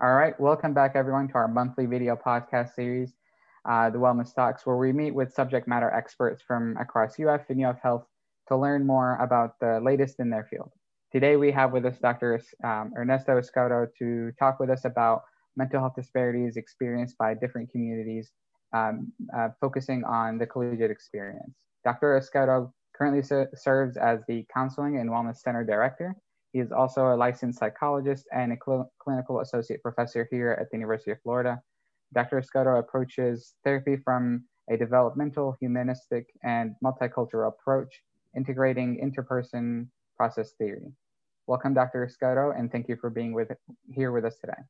All right, welcome back everyone to our monthly video podcast series, uh, The Wellness Talks, where we meet with subject matter experts from across UF and UF Health to learn more about the latest in their field. Today we have with us Dr. Um, Ernesto Escoto to talk with us about mental health disparities experienced by different communities, um, uh, focusing on the collegiate experience. Dr. Escoto currently serves as the Counseling and Wellness Center Director he is also a licensed psychologist and a cl clinical associate professor here at the University of Florida. Dr. Escoto approaches therapy from a developmental, humanistic, and multicultural approach, integrating interperson process theory. Welcome, Dr. Escoto, and thank you for being with here with us today.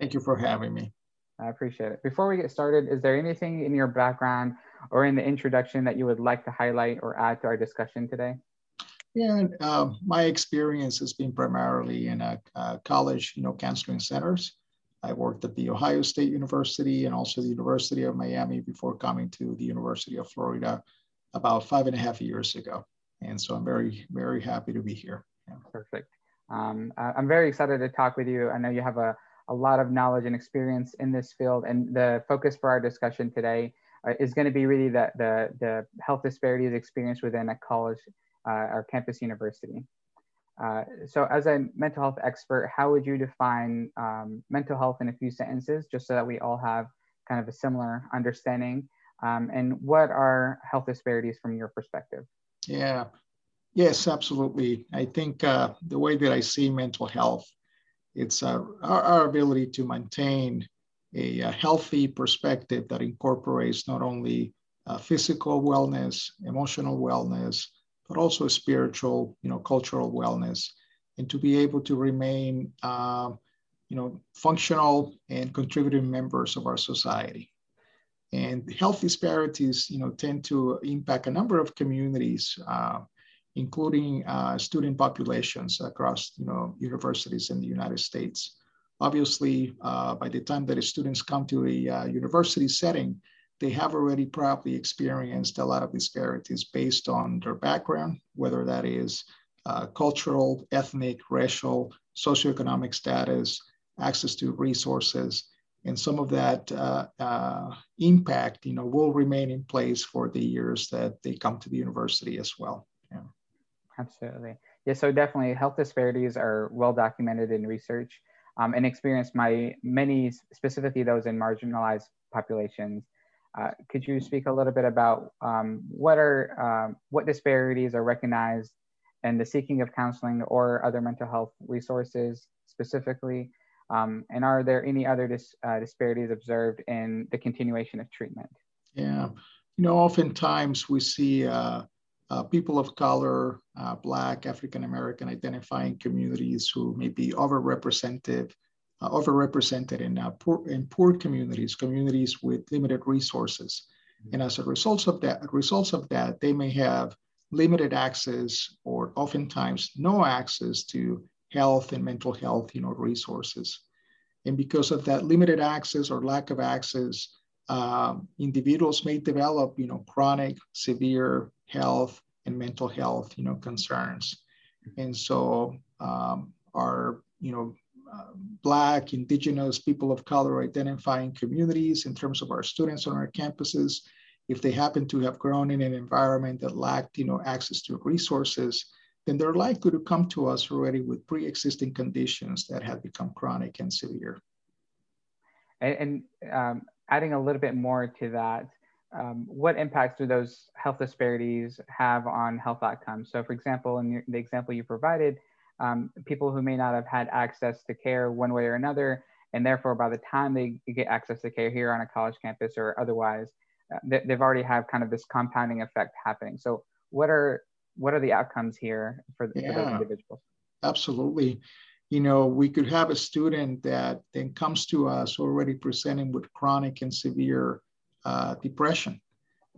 Thank you for having me. I appreciate it. Before we get started, is there anything in your background or in the introduction that you would like to highlight or add to our discussion today? Yeah, uh, my experience has been primarily in a, a, college, you know, counseling centers. I worked at the Ohio State University and also the University of Miami before coming to the University of Florida about five and a half years ago. And so I'm very, very happy to be here. Yeah. Perfect. Um, I'm very excited to talk with you. I know you have a, a lot of knowledge and experience in this field, and the focus for our discussion today uh, is going to be really the, the, the health disparities experienced within a college uh, our campus university. Uh, so as a mental health expert, how would you define um, mental health in a few sentences, just so that we all have kind of a similar understanding? Um, and what are health disparities from your perspective? Yeah, yes, absolutely. I think uh, the way that I see mental health, it's uh, our, our, ability to maintain a, a, healthy perspective that incorporates not only uh, physical wellness, emotional wellness, but also spiritual, you know, cultural wellness, and to be able to remain, uh, you know, functional and contributing members of our society. And health disparities, you know, tend to impact a number of communities, uh, including uh, student populations across, you know, universities in the United States. Obviously, uh, by the time that the students come to a uh, university setting, they have already probably experienced a lot of disparities based on their background, whether that is uh, cultural, ethnic, racial, socioeconomic status, access to resources. And some of that uh, uh, impact, you know, will remain in place for the years that they come to the university as well. Yeah. Absolutely. Yeah, so definitely health disparities are well documented in research um, and experienced by many, specifically those in marginalized populations. Uh, could you speak a little bit about um, what are um, what disparities are recognized in the seeking of counseling or other mental health resources specifically? Um, and are there any other dis, uh, disparities observed in the continuation of treatment? Yeah, you know, oftentimes we see uh, uh people of color, uh, Black, African American identifying communities who may be overrepresented uh, overrepresented in, uh, poor, in poor communities, communities with limited resources. And as a result of that, results of that, they may have limited access or oftentimes no access to health and mental health, you know, resources. And because of that limited access or lack of access, um, individuals may develop, you know, chronic, severe health and mental health, you know, concerns. And so um, our, you know, Black, Indigenous, people of color identifying communities in terms of our students on our campuses. If they happen to have grown in an environment that lacked you know, access to resources, then they're likely to come to us already with pre-existing conditions that have become chronic and severe. And, and um, adding a little bit more to that, um, what impacts do those health disparities have on health outcomes? So for example, in the example you provided, um, people who may not have had access to care one way or another, and therefore by the time they get access to care here on a college campus or otherwise, uh, they, have already have kind of this compounding effect happening. So what are what are the outcomes here for, yeah, for those individuals? Absolutely. You know, we could have a student that then comes to us already presenting with chronic and severe uh, depression.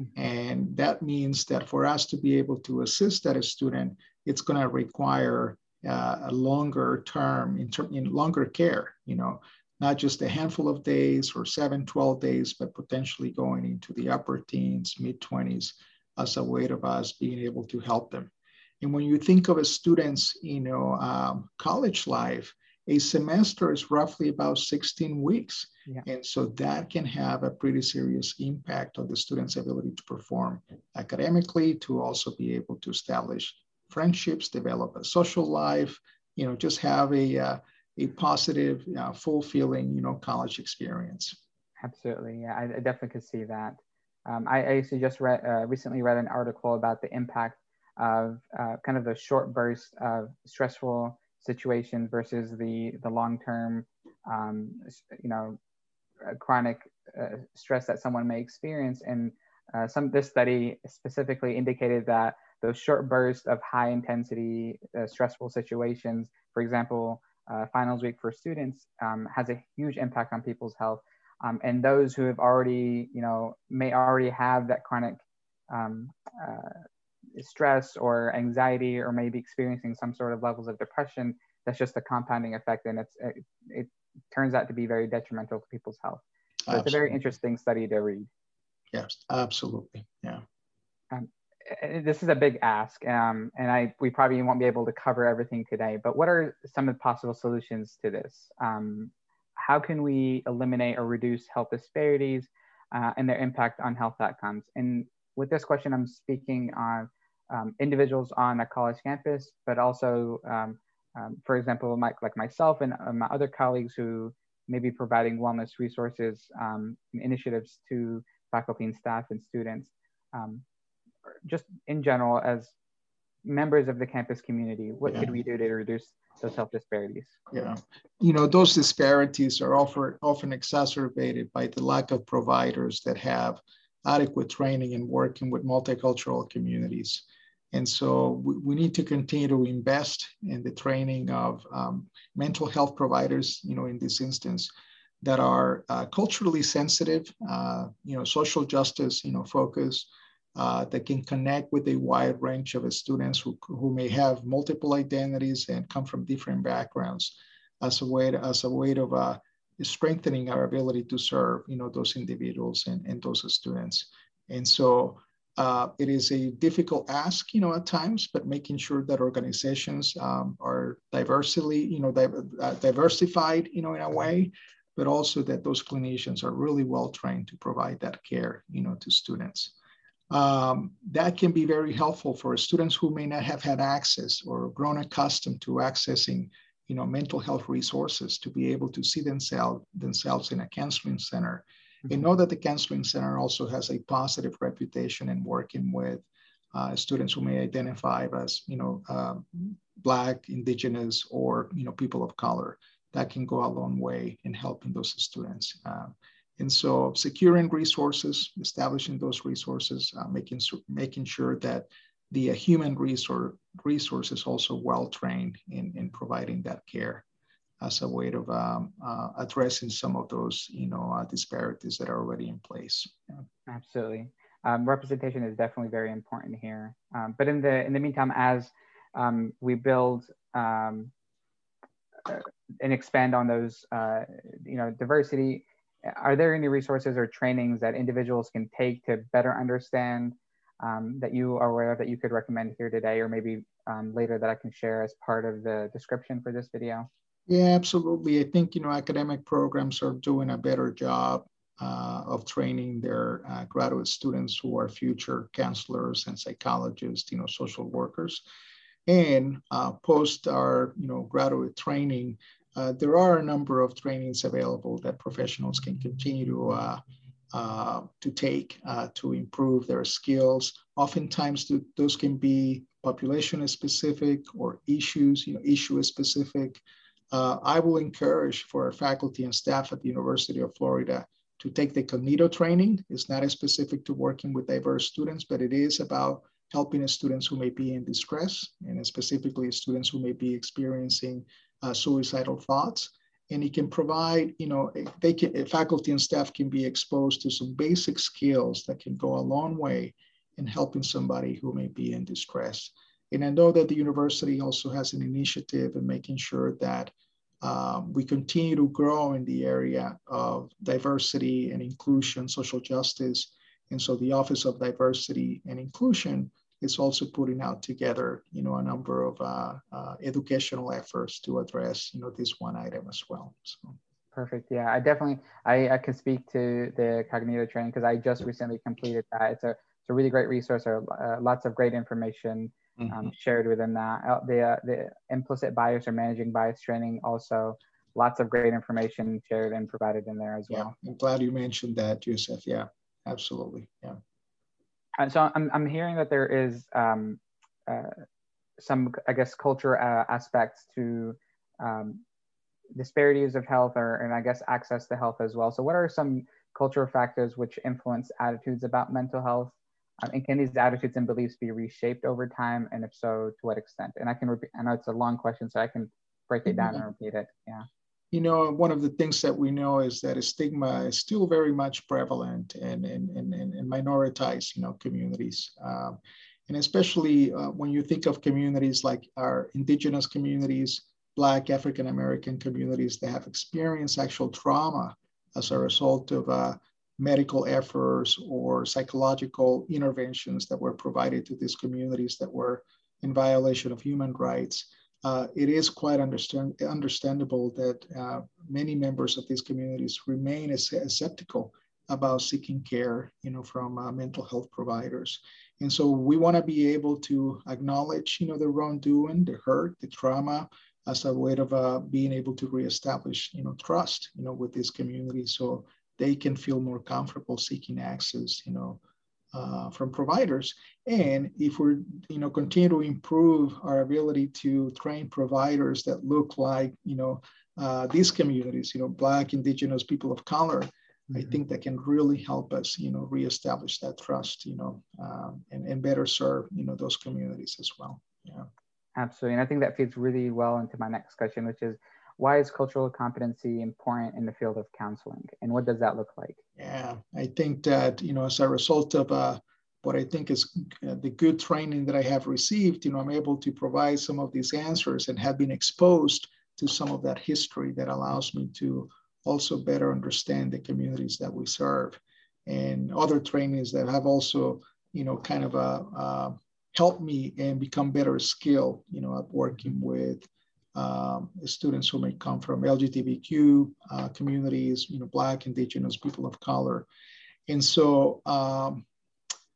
Mm-hmm. And that means that for us to be able to assist that student, it's going to require uh, a longer term in, ter- in longer care, you know, not just a handful of days or seven, 12 days, but potentially going into the upper teens, mid 20s as a way of us being able to help them. And when you think of a student's, you know, um, college life, a semester is roughly about 16 weeks. Yeah. And so that can have a pretty serious impact on the student's ability to perform academically, to also be able to establish friendships, develop a social life, you know, just have a, uh, a positive, uh, fulfilling, you know, college experience. Absolutely. Yeah, I, I definitely could see that. Um, I, I, actually just read, uh, recently read an article about the impact of uh, kind of the short burst of stressful situations versus the the long term, um, you know, chronic uh, stress that someone may experience. And uh, some this study specifically indicated that those short bursts of high intensity uh, stressful situations, for example, uh, finals week for students, um, has a huge impact on people's health. Um, and those who have already, you know, may already have that chronic um, stress or anxiety or maybe experiencing some sort of levels of depression that's just a compounding effect and it's it, it turns out to be very detrimental to people's health. So it's a very interesting study to read. Yes absolutely. Yeah this is a big ask um, and i we probably won't be able to cover everything today but what are some of the possible solutions to this? Um, how can we eliminate or reduce health disparities uh, and their impact on health outcomes? And with this question i'm speaking on um, individuals on a college campus, but also, um, um, for example, my, like myself and uh, my other colleagues who may be providing wellness resources um, and initiatives to faculty and staff and students, um, just in general as members of the campus community, what yeah. could we do to reduce those health disparities? Yeah, you know, those disparities are often, often exacerbated by the lack of providers that have adequate training in working with multicultural communities. And so we, we, need to continue to invest in the training of um, mental health providers, you know, in this instance, that are uh, culturally sensitive, uh, you know, social justice, you know, focus, uh, that can connect with a wide range of students who, who may have multiple identities and come from different backgrounds as a way to, as a way of uh, strengthening our ability to serve, you know, those individuals and, and those students. And so uh, it is a difficult ask, you know, at times, but making sure that organizations um, are diversely, you know, uh, diversified, you know, in a way, but also that those clinicians are really well trained to provide that care, you know, to students. Um, that can be very helpful for students who may not have had access or grown accustomed to accessing you know, mental health resources to be able to see themselves themselves in a counseling center. Mm-hmm. And know that the counseling center also has a positive reputation in working with uh, students who may identify as, you know, uh, Black, Indigenous, or, you know, people of color. That can go a long way in helping those students. Uh, and so securing resources, establishing those resources, uh, making, making sure that the uh, human resource, resource is also well trained in, in providing that care as a way of um, uh, addressing some of those you know uh, disparities that are already in place. Yeah. Absolutely, um, representation is definitely very important here. Um, but in the in the meantime, as um, we build um, uh, and expand on those, uh, you know, diversity, are there any resources or trainings that individuals can take to better understand um, that you are aware of that you could recommend here today or maybe um, later that I can share as part of the description for this video? Yeah, absolutely. I think, you know, academic programs are doing a better job uh, of training their uh, graduate students who are future counselors and psychologists, you know, social workers. And uh, post our, you know, graduate training, uh, there are a number of trainings available that professionals can continue to uh, uh, to take uh, to improve their skills. Oftentimes, th- those can be population specific or issues, you know, issue specific. Uh, I will encourage for our faculty and staff at the University of Florida to take the Kognito training. It's not as specific to working with diverse students, but it is about helping students who may be in distress and specifically students who may be experiencing suicidal thoughts and it can provide, you know, they can, faculty and staff can be exposed to some basic skills that can go a long way in helping somebody who may be in distress. And I know that the university also has an initiative in making sure that um, we continue to grow in the area of diversity and inclusion, social justice. And so the Office of Diversity and Inclusion is also putting out together, you know, a number of uh, uh, educational efforts to address, you know, this one item as well. So. Perfect. Yeah, I definitely I, I can speak to the Kognito training because I just recently completed that. It's a it's a really great resource. Or uh, lots of great information um, mm-hmm. shared within that. Uh, the uh, the implicit bias or managing bias training also lots of great information shared and provided in there as well. Yeah, I'm glad you mentioned that, Yusuf. Yeah, absolutely. Yeah. And so I'm I'm hearing that there is um, uh, some I guess culture uh, aspects to um, disparities of health or and I guess access to health as well. So what are some cultural factors which influence attitudes about mental health? Um, and can these attitudes and beliefs be reshaped over time? And if so, to what extent? And I can repeat, I know it's a long question, so I can break it down mm-hmm. and repeat it. Yeah. You know, one of the things that we know is that stigma is still very much prevalent in, in, in, in minoritized, you know, communities. Um, and especially uh, when you think of communities like our indigenous communities, Black African American communities that have experienced actual trauma as a result of uh, medical efforts or psychological interventions that were provided to these communities that were in violation of human rights. Uh, it is quite understand, understandable that uh, many members of these communities remain as, as skeptical about seeking care, you know, from uh, mental health providers. And so we want to be able to acknowledge, you know, the wrongdoing, the hurt, the trauma, as a way of uh, being able to reestablish, you know, trust, you know, with this community, so they can feel more comfortable seeking access, you know, uh, from providers. And if we're, you know, continue to improve our ability to train providers that look like, you know, uh, these communities, you know, Black, Indigenous, people of color, mm-hmm. I think that can really help us, you know, reestablish that trust, you know, um, and, and better serve, you know, those communities as well. Yeah. Absolutely. And I think that feeds really well into my next question, which is why is cultural competency important in the field of counseling? And what does that look like? Yeah, I think that, you know, as a result of uh, what I think is uh, the good training that I have received, you know, I'm able to provide some of these answers and have been exposed to some of that history that allows me to also better understand the communities that we serve and other trainings that have also, you know, kind of a uh, help me and become better skilled, you know, at working with um, students who may come from LGBTQ uh, communities, you know, Black, Indigenous, people of color. And so um,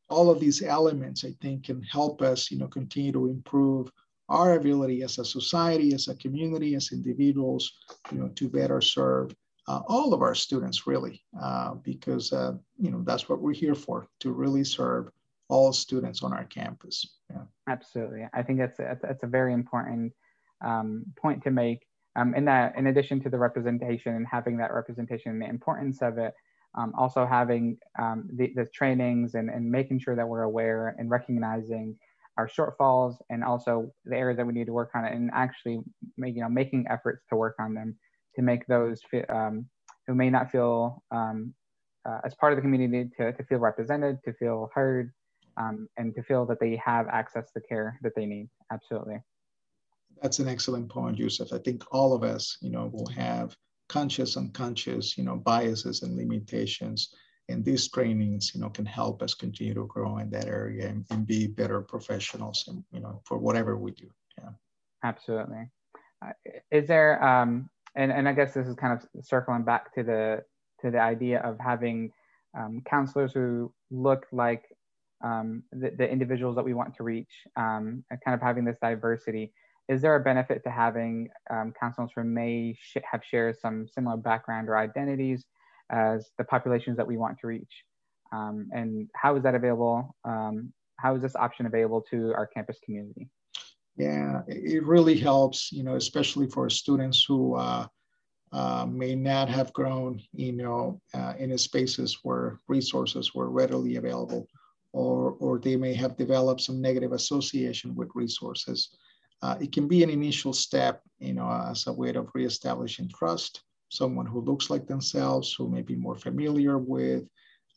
all of these elements, I think, can help us, you know, continue to improve our ability as a society, as a community, as individuals, you know, to better serve uh, all of our students, really, uh, because, uh, you know, that's what we're here for, to really serve all students on our campus. Yeah. Absolutely. I think that's a, that's a very important um, point to make. Um, in that, in addition to the representation and having that representation and the importance of it, um, also having um, the, the trainings and, and making sure that we're aware and recognizing our shortfalls and also the areas that we need to work on and actually make, you know, making efforts to work on them to make those um, who may not feel um, uh, as part of the community to, to feel represented, to feel heard, um, and to feel that they have access to care that they need. Absolutely. That's an excellent point, Yusuf. I think all of us, you know, will have conscious, unconscious, you know, biases and limitations. And these trainings, you know, can help us continue to grow in that area and, and be better professionals, and you know, for whatever we do. Yeah. Absolutely. Uh, is there, um, and and I guess this is kind of circling back to the to the idea of having um, counselors who look like um, the, the, individuals that we want to reach um, and kind of having this diversity. Is there a benefit to having um, counselors who may sh- have shared some similar background or identities as the populations that we want to reach? Um, and how is that available? Um, how is this option available to our campus community? Yeah, it really helps, you know, especially for students who uh, uh, may not have grown, you know, uh, in spaces where resources were readily available or, or they may have developed some negative association with resources. Uh, it can be an initial step, you know, as a way of reestablishing trust, someone who looks like themselves, who may be more familiar with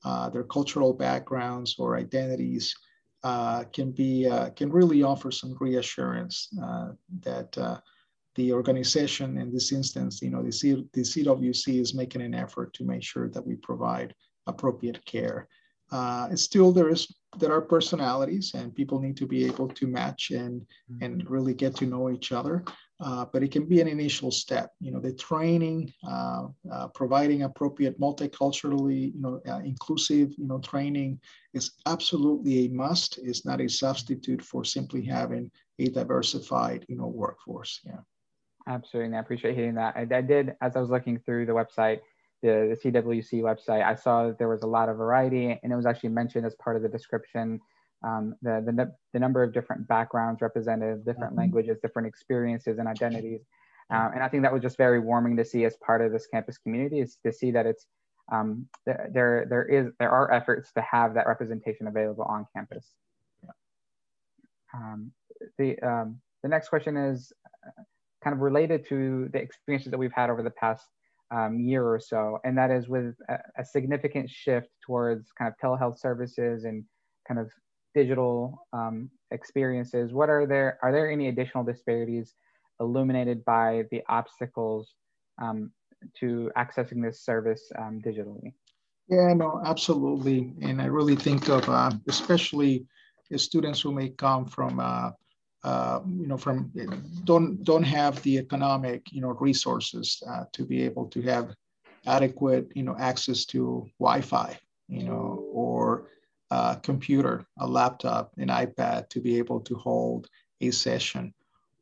uh, their cultural backgrounds or identities, uh, can be uh, can really offer some reassurance uh, that uh, the organization in this instance, you know, the, C- the CWC is making an effort to make sure that we provide appropriate care. Uh, still there is there are personalities and people need to be able to match and mm-hmm. and really get to know each other. Uh, but it can be an initial step you know the training uh, uh, providing appropriate multiculturally you know uh, inclusive you know training is absolutely a must. It's not a substitute for simply having a diversified you know workforce. Yeah. Absolutely. I appreciate hearing that. I, I did as i was looking through the website the, the CWC website, I saw that there was a lot of variety, and it was actually mentioned as part of the description. Um, the, the, the number of different backgrounds represented, different mm-hmm. languages, different experiences and identities. Um, and I think that was just very warming to see as part of this campus community is to see that it's um, there, there is there are efforts to have that representation available on campus. Um, the um, the next question is uh, kind of related to the experiences that we've had over the past um, year or so, and that is with a, a, significant shift towards kind of telehealth services and kind of digital um, experiences. What are there? Are there any additional disparities illuminated by the obstacles um, to accessing this service um, digitally? Yeah, no, absolutely, and I really think of uh, especially students who may come from uh, uh, you know, from don't don't have the economic, you know, resources uh, to be able to have adequate, you know, access to Wi-Fi, you know, or a computer, a laptop, an iPad to be able to hold a session,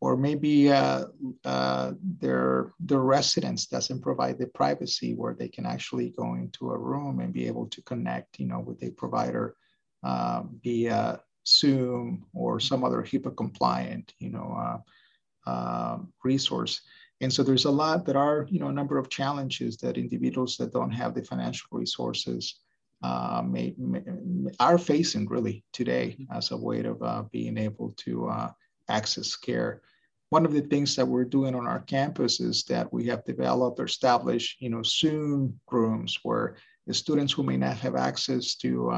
or maybe uh, uh, their their residence doesn't provide the privacy where they can actually go into a room and be able to connect, you know, with a provider uh, via Zoom or some other HIPAA compliant, you know, uh, uh, resource. And so there's a lot that are, you know, a number of challenges that individuals that don't have the financial resources uh, may, may, are facing really today mm-hmm. as a way of uh, being able to uh, access care. One of the things that we're doing on our campus is that we have developed or established, you know, Zoom rooms where the students who may not have access to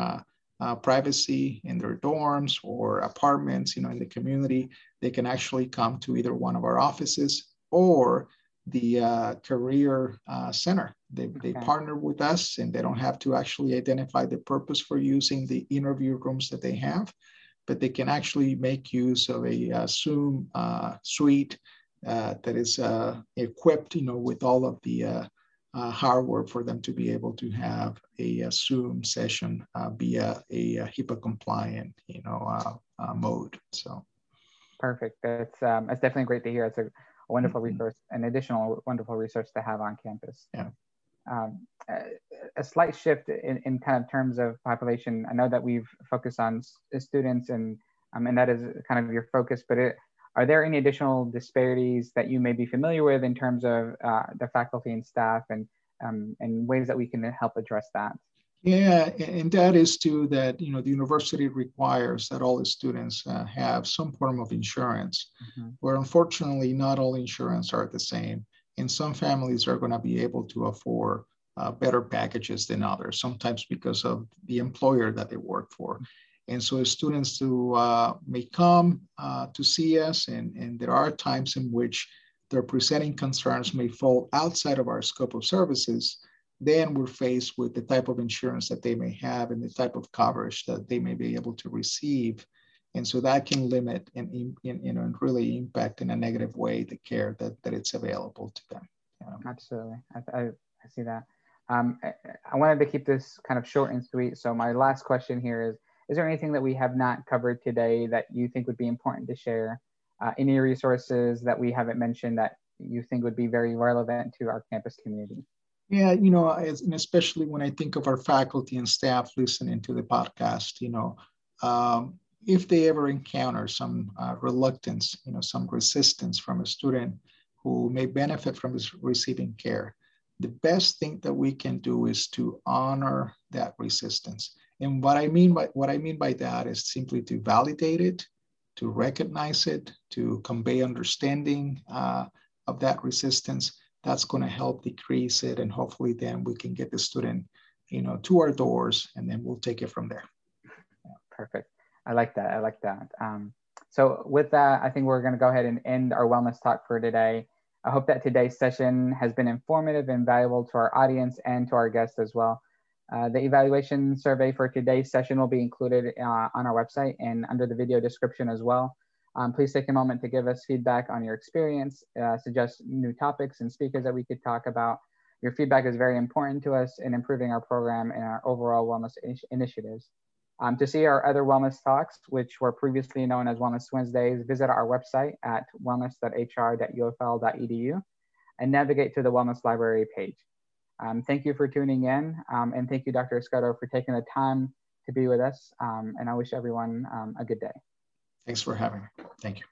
uh, uh, privacy in their dorms or apartments, you know, in the community, they can actually come to either one of our offices or the uh, career uh, center. They, okay. they partner with us and they don't have to actually identify the purpose for using the interview rooms that they have, but they can actually make use of a uh, Zoom uh, suite uh, that is equipped, you know, with all of the uh, hardware for them to be able to have a, a Zoom session uh, via a, a, HIPAA compliant, you know, uh, uh, mode. So perfect. That's um, that's definitely great to hear. It's a, a wonderful mm-hmm. resource, an additional wonderful resource to have on campus. Yeah. Um, a, a, slight shift in, in kind of terms of population. I know that we've focused on students and um, and that is kind of your focus, but it, are there any additional disparities that you may be familiar with in terms of uh, the faculty and staff and, um, and ways that we can help address that? Yeah, and that is too that you know the university requires that all the students uh, have some form of insurance, mm-hmm. where unfortunately not all insurance are the same, and some families are going to be able to afford uh, better packages than others. Sometimes because of the employer that they work for, and so students uh, may come uh, to see us, and, and there are times in which their presenting concerns may fall outside of our scope of services, then we're faced with the type of insurance that they may have and the type of coverage that they may be able to receive. And so that can limit and, and you know, and really impact in a negative way the care that, that it's available to them. Absolutely. I, I, I, see that. Um, I, I wanted to keep this kind of short and sweet. So my last question here is, is there anything that we have not covered today that you think would be important to share? Uh, any resources that we haven't mentioned that you think would be very relevant to our campus community? Yeah, you know, and especially when I think of our faculty and staff listening to the podcast, you know, um, if they ever encounter some uh, reluctance, you know, some resistance from a student who may benefit from receiving care, the best thing that we can do is to honor that resistance and what I mean by what I mean by that is simply to validate it, to recognize it, to convey understanding uh, of that resistance. That's going to help decrease it, and hopefully, then we can get the student, you know, to our doors, and then we'll take it from there. Perfect. I like that. I like that. Um, so with that, I think we're going to go ahead and end our wellness talk for today. I hope that today's session has been informative and valuable to our audience and to our guests as well. Uh, the evaluation survey for today's session will be included uh, on our website and under the video description as well. Um, please take a moment to give us feedback on your experience, uh, suggest new topics and speakers that we could talk about. Your feedback is very important to us in improving our program and our overall wellness in initiatives. Um, to see our other wellness talks, which were previously known as Wellness Wednesdays, visit our website at wellness.hr.ufl.edu and navigate to the Wellness Library page. Um, thank you for tuning in, um, and thank you, Dr. Escoto, for taking the time to be with us. Um, and I wish everyone um, a good day. Thanks for having me. Thank you.